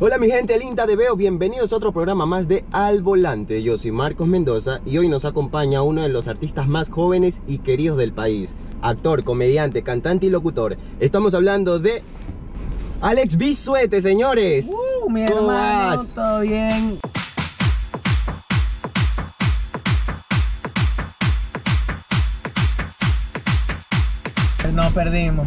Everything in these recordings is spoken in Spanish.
Hola mi gente linda de Veo, bienvenidos a otro programa más de Al Volante. Yo soy Marcos Mendoza y hoy nos acompaña uno de los artistas más jóvenes y queridos del país. Actor, comediante, cantante y locutor. Estamos hablando de Alex Bisuete, señores. Uh, mi ¿Cómo hermano, vas? todo bien. No perdimos.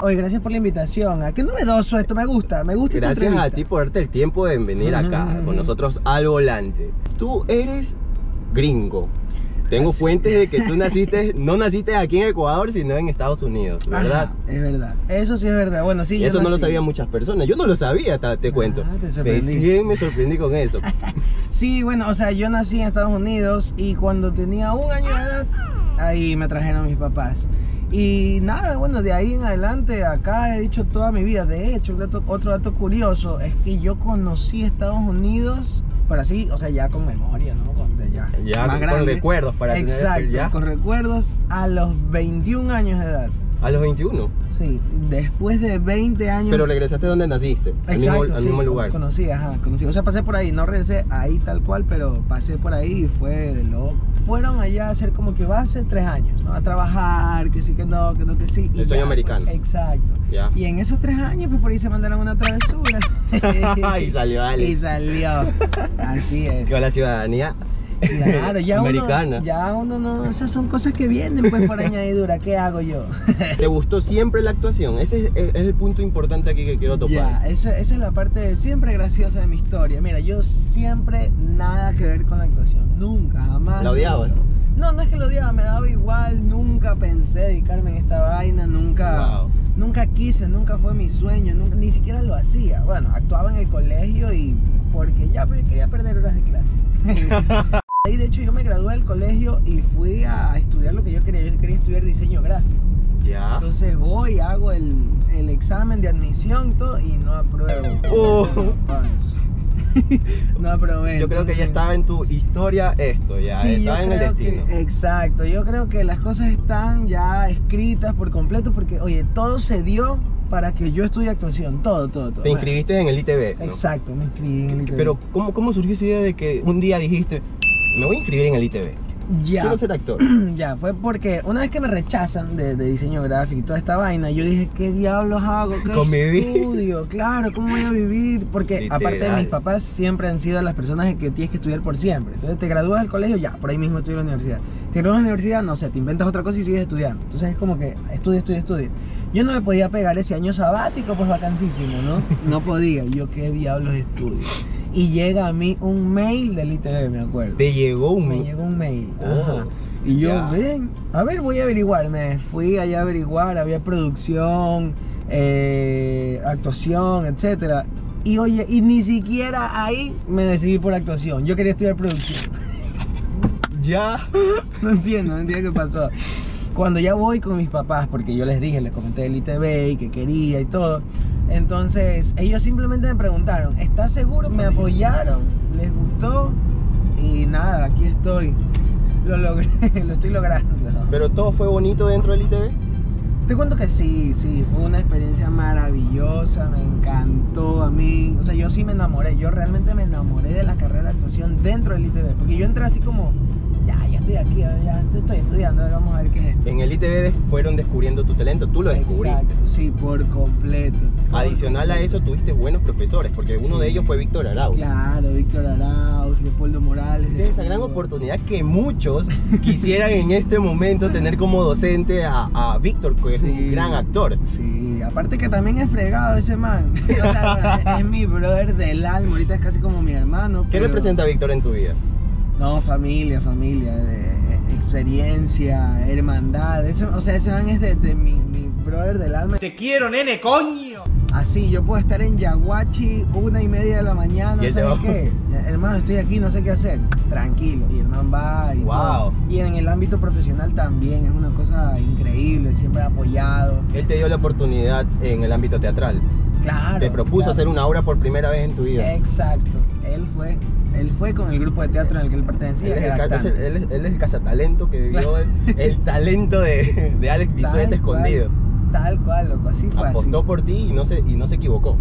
Oye, gracias por la invitación. ¿A qué novedoso esto? Me gusta, me gusta. esta Gracias a ti por darte el tiempo de venir Ujú, acá con nosotros al volante. Tú eres gringo. Tengo Así. fuentes de que tú naciste, no naciste aquí en Ecuador, sino en Estados Unidos, ¿verdad? Ajá, es verdad. Eso sí es verdad. Bueno, sí. Yo eso no lo sabían muchas personas. Yo no lo sabía, hasta te Ah, cuento. te sorprendí. Recién me sorprendí con eso. Sí, bueno, o sea, yo nací en Estados Unidos y cuando tenía un año de edad, ahí me trajeron mis papás. Y nada, bueno, de ahí en adelante, acá he dicho toda mi vida. De hecho, dato- otro dato curioso es que yo conocí Estados Unidos, pero así, o sea, ya con memoria, ¿no? Con, de ya, Ya más con grande. recuerdos para tener Exacto, ya. con recuerdos a los 21 años de edad. A los 21. Sí, después de 20 años. Pero regresaste donde naciste, al mismo, Exacto, al sí, mismo lugar. Conocí, ajá, conocí. O sea, pasé por ahí, no regresé ahí tal cual, pero pasé por ahí y fue de loco. Fueron allá a hacer como que base tres años, ¿no? A trabajar, que sí, que no, que no, que sí. y El sueño ya, americano. pues, exacto. Ya. Y en esos tres años, pues por ahí se mandaron una travesura. y salió Y Alex. salió. Así es. Que la ciudadanía Claro, ya americana. uno, ya uno no, esas son cosas que vienen pues por añadidura, ¿qué hago yo? ¿Te gustó siempre la actuación? Ese es, es el punto importante aquí que quiero topar. Ya, esa, esa es la parte siempre graciosa de mi historia. Mira, yo siempre nada que ver con la actuación. Nunca, jamás. ¿La odiabas? nunca. No, no es que lo odiaba, me daba igual. Nunca pensé dedicarme en esta vaina. Nunca, Wow. nunca quise, nunca fue mi sueño. Nunca, ni siquiera lo hacía. Bueno, actuaba en el colegio y porque ya porque quería perder horas de clase. Hecho, yo me gradué del colegio y fui a estudiar lo que yo quería. Yo quería estudiar diseño gráfico. Ya. Entonces voy, hago el, el examen de admisión todo y no apruebo. Oh. no aprobé. Yo creo que ya estaba en tu historia esto, ya. Sí, estaba en el creo que- destino. exacto, yo creo que las cosas están ya escritas por completo porque, oye, todo se dio para que yo estudie actuación, todo, todo, todo. Te inscribiste en el ITV. ¿no? Exacto, me inscribí en el ITV. Pero, ¿cómo, ¿cómo surgió esa idea de que un día dijiste, me voy a inscribir en el ITV? ya, Quiero ser actor. ya, fue porque una vez que me rechazan de, de diseño gráfico y toda esta vaina, yo dije, ¿qué diablos hago? ¿Qué Convivir. estudio? Claro, ¿cómo voy a vivir? Porque Literal. aparte de mis papás siempre han sido las personas que tienes que estudiar por siempre. Entonces te gradúas del colegio, ya, por ahí mismo estudias en la universidad. Te gradúas en la universidad, no sé, te inventas otra cosa y sigues estudiando. Entonces es como que estudia, estudia, estudia. Yo no me podía pegar ese año sabático, pues vacancísimo, ¿no? No podía. Yo, ¿qué diablos estudio? Y llega a mí un mail del ITV, me acuerdo. Te llegó un... Me llegó un mail. Oh. Y yo, ven, a ver, voy a averiguar. Me fui allá a averiguar, había producción, eh, actuación, etcétera. Y oye, y ni siquiera ahí me decidí por actuación. Yo quería estudiar producción. Ya. No entiendo, no entiendo qué pasó. Cuando ya voy con mis papás, porque yo les dije, les comenté del ITV y que quería y todo. Entonces, ellos simplemente me preguntaron, ¿estás seguro? Me apoyaron, les gustó y nada, aquí estoy. Lo logré, lo estoy logrando. Pero todo fue bonito dentro del ITV. Te cuento que sí, sí, fue una experiencia maravillosa, me encantó a mí. O sea, yo sí me enamoré, yo realmente me enamoré de la carrera de actuación dentro del ITV. Porque yo entré así como, estoy aquí, ya estoy estudiando, vamos a ver qué es esto. En el ITV fueron descubriendo tu talento, tú lo descubriste. Exacto, sí, por completo. por Adicional a completo. eso, tuviste buenos profesores, porque uno Sí. de ellos fue Víctor Arau. Claro, Víctor Arauz, Leopoldo Morales. De esa gran oportunidad que muchos quisieran en este momento tener como docente a, a Víctor, que es Sí. un gran actor. Sí, aparte que también es fregado ese man. o sea, es, es mi brother del alma, ahorita es casi como mi hermano. ¿Qué pero- representa a Víctor en tu vida? No, familia, familia, de- eh, experiencia, hermandad. ese- o sea, ese man es de, de mi, mi brother del alma. Te quiero, nene, coño. Así, yo puedo estar en Yaguachi una y media de la mañana, ¿sabes va- qué? Eh, Hermano, estoy aquí, no sé qué hacer. Tranquilo. Y el man va y Wow. todo. Y en el ámbito profesional también, es una cosa increíble, siempre apoyado. Él te dio la oportunidad en el ámbito teatral. Claro. te propuso claro. hacer una obra por primera vez en tu vida. Exacto. Fue, con el grupo de teatro en el que él pertenecía. era es el- él es- él es el cazatalento que vio el, el talento de, de Alex Bisuete escondido. Tal cual, loco, así fue. Apostó así. por ti y no se, y no se equivocó.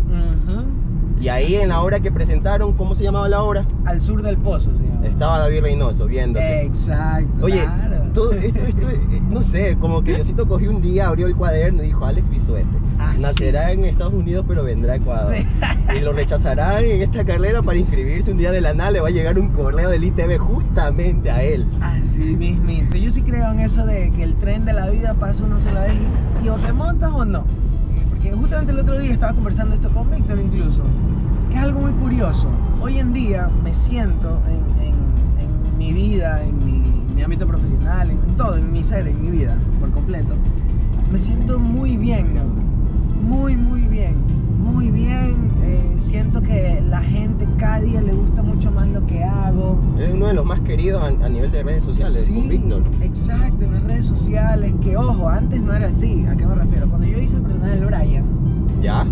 Y ahí en la obra que presentaron, ¿cómo se llamaba la obra? Al sur del pozo, se. Estaba David Reynoso viéndote. Exacto. Oye, claro. todo esto, esto, eh, no sé, como que Diosito cogió un día, abrió el cuaderno y dijo, Alex Bisuete, Ah, nacerá en Estados Unidos pero vendrá a Ecuador. Sí. Y lo rechazarán en esta carrera para inscribirse un día de la nada, le va a llegar un correo del ITV justamente a él. Así mismito. Yo sí creo en eso de que el tren de la vida pasa una sola vez y, o te montas o no. Porque justamente el otro día estaba conversando esto con Víctor incluso, que es algo muy curioso. Hoy en día me siento en, en- en mi vida, en mi, mi ámbito profesional, en, en todo, en mi ser, en mi vida, por completo. Me siento muy bien, loco. Muy, muy bien, muy bien. Eh, siento que la gente cada día le gusta mucho más lo que hago. Es uno de los más queridos a, a nivel de redes sociales, con Víctor. exacto, en las redes sociales, que ojo, antes no era así, ¿a qué me refiero? Cuando yo hice el personaje del Brian, ¿Ya?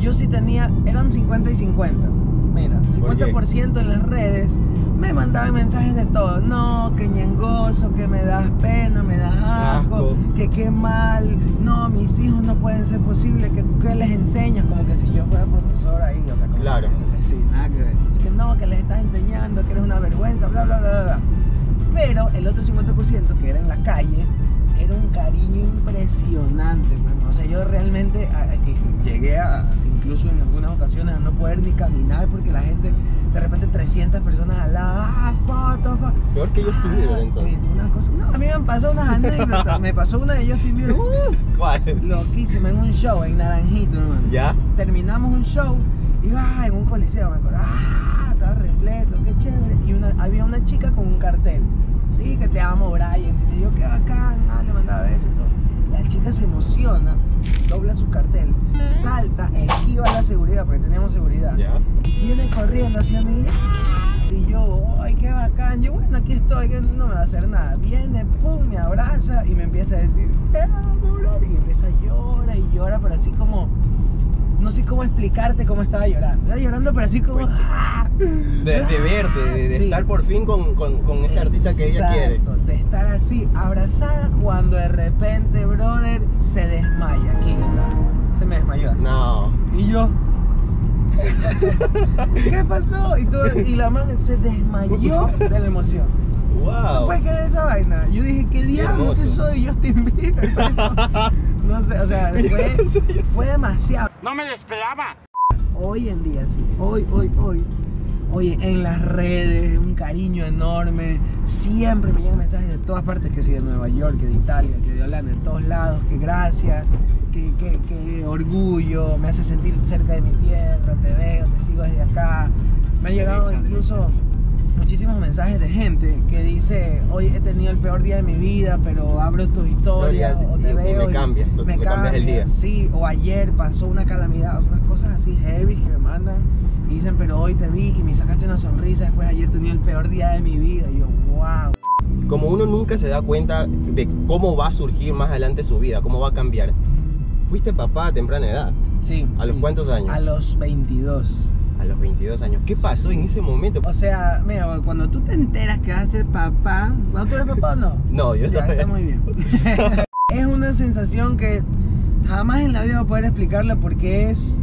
yo sí tenía, eran 50 y 50. Mira, ¿Por qué? 50% en las redes me mandaban mensajes de todo. No, que ñengoso, que qué mal, no, mis hijos no pueden ser posibles, que ¿qué les enseñas, como que si yo fuera profesor ahí, o sea, como Claro. que, sí, nada que ver. Que no, que les estás enseñando, que eres una vergüenza, bla, bla, bla, bla, bla. Pero el otro 50% que era en la calle, era un cariño impresionante, mano. O sea, yo realmente a- llegué a, incluso en algunas ocasiones, a no poder ni caminar porque la gente, de repente 300 personas al lado, ah, foto, foto. Peor que Justin Bieber entonces. Uy, unas cosas- no, a mí me han pasado unas anécdotas. me pasó una de Bieber, uf, ¿Cuál? loquísima, en un show en Naranjito, hermano. ¿Ya? Terminamos un show y ah, en un coliseo, me acuerdo, ah, estaba repleto, qué chévere. Y una, había una chica con un cartel, sí, que te amo, Brian. Y yo, qué bacán, ah, le mandaba besos y todo. La chica se emociona, dobla su cartel, salta, esquiva la seguridad, porque teníamos seguridad. Viene corriendo hacia mí. Y yo, ¡ay, qué bacán! Yo, bueno, aquí estoy, que no me va a hacer nada. Viene, pum, me abraza y me empieza a decir, te amo, bro. Y empieza a llorar y llora, pero así como, no sé cómo explicarte cómo estaba llorando. Estaba llorando, pero así como, Uy. ¡ah! De, de verte, de, de Sí. estar por fin con, con, con ese artista que ella quiere. De estar así, abrazada, cuando de repente, brother, se desmaya aquí. Se me desmayó así. No. Y yo. ¿Qué pasó? Y, todo, y la madre se desmayó de la emoción. ¿Tú Wow. puedes creer esa vaina? Yo dije, ¿qué diablo que soy? Justin Bieber. No sé, o sea, fue, fue demasiado. No me lo esperaba. Hoy en día, sí. Hoy, hoy, hoy. Oye, en las redes, un cariño enorme. Siempre me llegan mensajes de todas partes, que si de Nueva York, que de Italia, que de Holanda, de todos lados, que gracias, que, que, que orgullo, me hace sentir cerca de mi tierra, te veo, te sigo desde acá. Me han llegado incluso muchísimos mensajes de gente que dice, hoy he tenido el peor día de mi vida, pero abro tus historias Historias o te y- y veo me y cambias, tú- me cambias el día. Sí, o ayer pasó una calamidad, o sea, unas cosas así heavy que me mandan y dicen, pero hoy te vi y me sacaste una sonrisa, después ayer tenía el peor día de mi vida. Y yo, wow. Como uno nunca se da cuenta de cómo va a surgir más adelante su vida, cómo va a cambiar. Fuiste papá a temprana edad, Sí. ¿A los cuántos años? A los 22. A los 22 años. ¿Qué pasó en ese momento? O sea, mira, cuando tú te enteras que vas a ser papá, ¿cuando tú eres papá o no? No, yo Ya, todavía- está muy bien. es una sensación que jamás en la vida voy a poder explicarla porque es,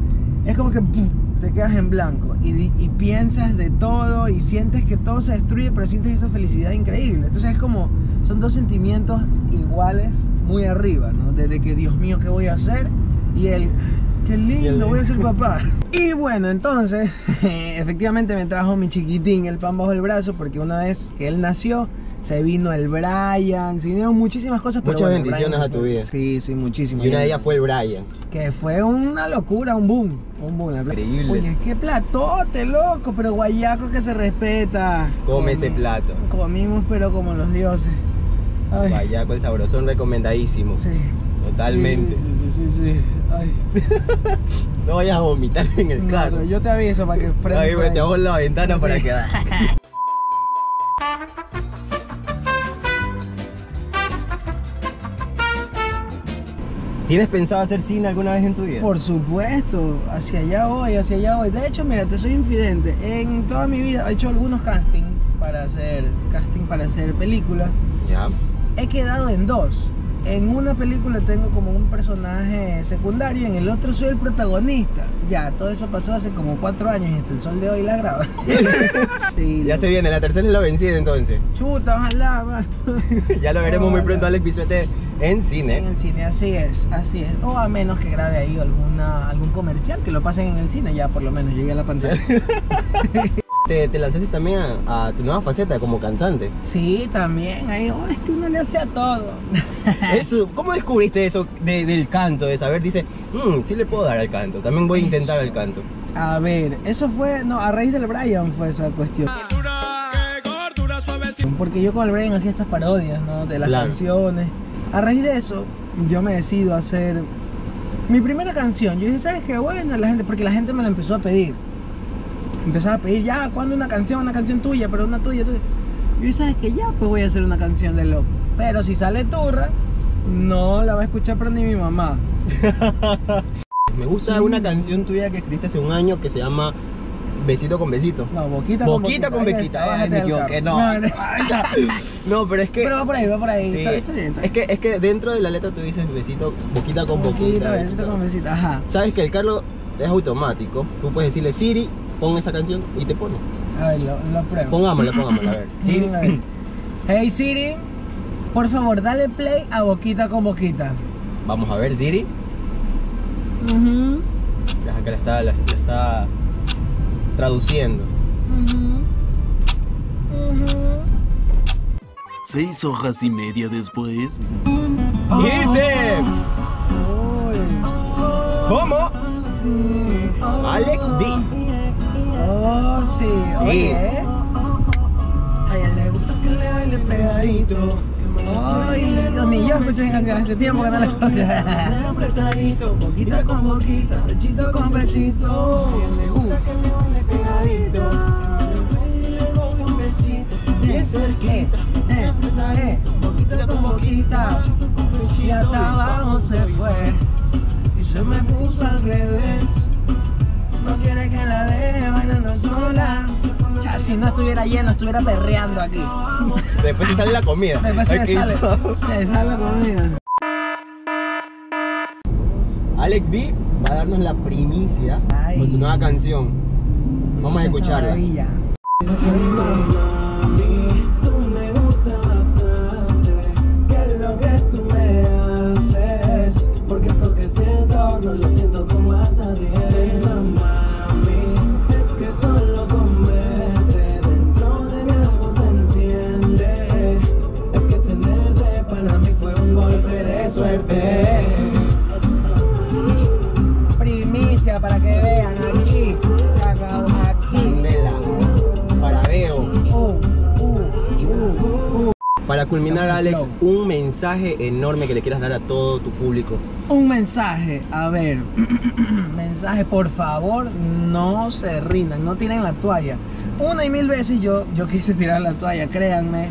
es como que ¡pum! te quedas en blanco y, y piensas de todo y sientes que todo se destruye, pero sientes esa felicidad increíble. Entonces es como, son dos sentimientos iguales, muy arriba, ¿no? Desde que, Dios mío, ¿qué voy a hacer? Y el, qué lindo, voy a ser papá. Y bueno, entonces, efectivamente me trajo mi chiquitín el pan bajo el brazo porque una vez que él nació, se vino el Brian, se vinieron muchísimas cosas. pero Muchas bueno, bendiciones a tu vida. Sí, sí, muchísimas. Y una de ellas fue el Brian. Que fue una locura, un boom. Un boom. Increíble. Oye, qué platote, loco, pero guayaco que se respeta. Come ese plato. Comimos, pero como los dioses. Ay, Vaya con el sabrosón recomendadísimo. Sí. Totalmente. Sí, sí, sí, sí. Ay. No vayas a vomitar en el No, carro. yo te aviso para que frenes Ahí por me te ahí. hago la ventana para que ¿Tienes pensado hacer cine alguna vez en tu vida? Por supuesto, hacia allá voy, hacia allá voy. De hecho, mira, te soy infidente. En toda mi vida he hecho algunos castings para hacer casting para hacer películas. Ya. He quedado en dos. En una película tengo como un personaje secundario, en el otro soy el protagonista. Ya, todo eso pasó hace como cuatro años y hasta el sol de hoy la graba. Sí, Ya se viene, la tercera es la vencida entonces. Chuta, ojalá, va. Ya lo veremos muy pronto, Alex Bisuete, en En cine. el cine, así es, así es. O a menos que grabe ahí alguna, algún comercial, que lo pasen en el cine, ya por lo menos llegue a la pantalla. Te, te lanzaste también a, a tu nueva faceta como cantante. Sí, también, ahí, oh, es que uno le hace a todo. Eso, ¿Cómo descubriste eso de- del canto? De saber, dice, "Mm, sí le puedo dar al canto, también voy a intentar el canto. A ver, eso fue, no, a raíz del Brian fue esa cuestión. Porque yo con el Brian hacía estas parodias, ¿no? De las Claro. canciones. A raíz de eso, yo me decido a hacer mi primera canción. Yo dije, ¿sabes qué? Bueno, la gente, porque la gente me la empezó a pedir. Empezaba a pedir, ya, ¿cuándo una canción? Una canción tuya, pero una tuya, tuya. Yo dije, ¿sabes qué? Ya, pues voy a hacer una canción de loco. Pero si sale turra, no la va a escuchar pero ni mi mamá. Me gusta Sí. una canción tuya que escribiste hace un año que se llama Besito con Besito. No, boquita con Boquita boquita. con está, Ay, me del equivoqué, carro. no. No, pero es que. Pero va por ahí, va por ahí. Sí. Está, está bien, Es que, es que dentro de la letra tú dices besito, boquita con boquita. Boquita, besito. besito con besito. Ajá. Sabes que el Carlos es automático. Tú puedes decirle Siri, pon esa canción y te pone. A ver, lo, lo pruebo. Pongámosla, pongámosla, a ver. Siri. A ver. Hey Siri, por favor, dale play a boquita con boquita. Vamos a ver, Siri. Ujú, Deja que la está, la, la está traduciendo. ujú, ujú. Seis hojas y media después. Y dice. ¿cómo? Alex B. Oh, sí, oye. A ella le gusta que le baile pegadito. Ay, ni yo escuché esa canción hace tiempo que no la escucho. Con boquita, pechito con pechito. Le gusta que le baile pegadito. Bien cerquita. Eh, eh, boquita con boquita. Y hasta abajo se fue. Y se me puso al revés. No quiere que la deje bailando sola. Ya, si no estuviera lleno, estuviera perreando aquí. Después se sale la comida. Después se sale, se sale la comida. Alex B va a darnos la primicia Ay. con su nueva canción. Vamos a escucharla. maravilla. Alex, un mensaje enorme que le quieras dar a todo tu público. Un mensaje, a ver, mensaje, por favor, no se rindan, no tiren la toalla. Una y mil veces yo, yo quise tirar la toalla, créanme,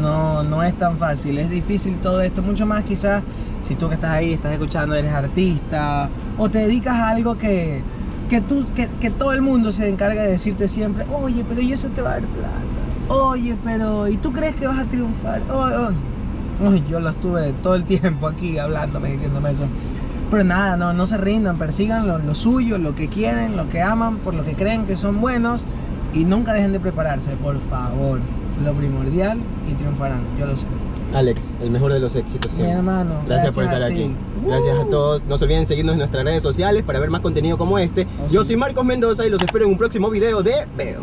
no, no es tan fácil, es difícil todo esto, mucho más quizás si tú que estás ahí, estás escuchando, eres artista o te dedicas a algo que, que, tú, que, que todo el mundo se encarga de decirte siempre, oye, pero ¿y eso te va a dar plata? Oye, pero ¿y tú crees que vas a triunfar? Oh, oh. Uy, yo lo estuve todo el tiempo aquí hablándome, diciéndome eso. Pero nada, no, no se rindan, persigan lo, lo suyo, lo que quieren, lo que aman, por lo que creen que son buenos y nunca dejen de prepararse, por favor. Lo primordial y triunfarán, yo lo sé. Alex, el mejor de los éxitos Mi siempre. hermano. Gracias, por estar aquí. Gracias a Uh. todos. No se olviden seguirnos en nuestras redes sociales para ver más contenido como este. Oh, Yo sí. soy Marcos Mendoza y los espero en un próximo video de Veo.